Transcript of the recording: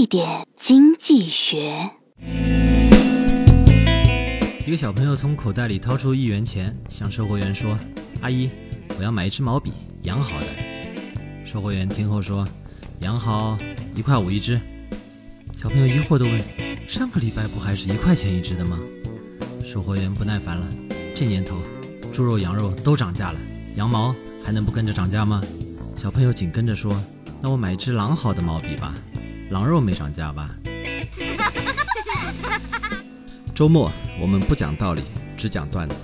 一点经济学。一个小朋友从口袋里掏出一元钱，向售货员说：“阿姨，我要买一支毛笔，羊好的。”售货员听后说：“羊好，一块五一支。”小朋友疑惑地问：“上个礼拜不还是一块钱一支的吗？”售货员不耐烦了：“这年头，猪肉、羊肉都涨价了，羊毛还能不跟着涨价吗？”小朋友紧跟着说：“那我买一支狼好的毛笔吧，狼肉没涨价吧？” 周末我们不讲道理，只讲段子。